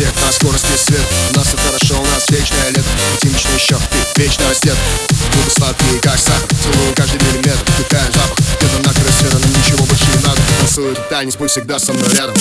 Всех на скорости свет. У нас все хорошо, у нас вечное лето вечно еще, ты вечно растет. Губы сладкие, как сахар Целую каждый миллиметр, вдыхаем запах. Где-то на край света, нам ничего больше не надо. Танцует танец, пусть всегда со мной рядом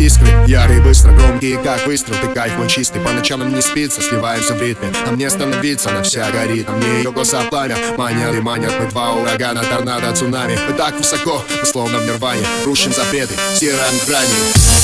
искры Ярые, быстро, громкие, как выстрел Ты кайф мой чистый, по ночам нам не спится Сливаемся в ритме, а мне становиться Она вся горит, а мне ее глаза пламя. Манят и манят, мы два урагана Торнадо, цунами, мы так высоко Мы словно в нирване, рушим запреты, стираем грани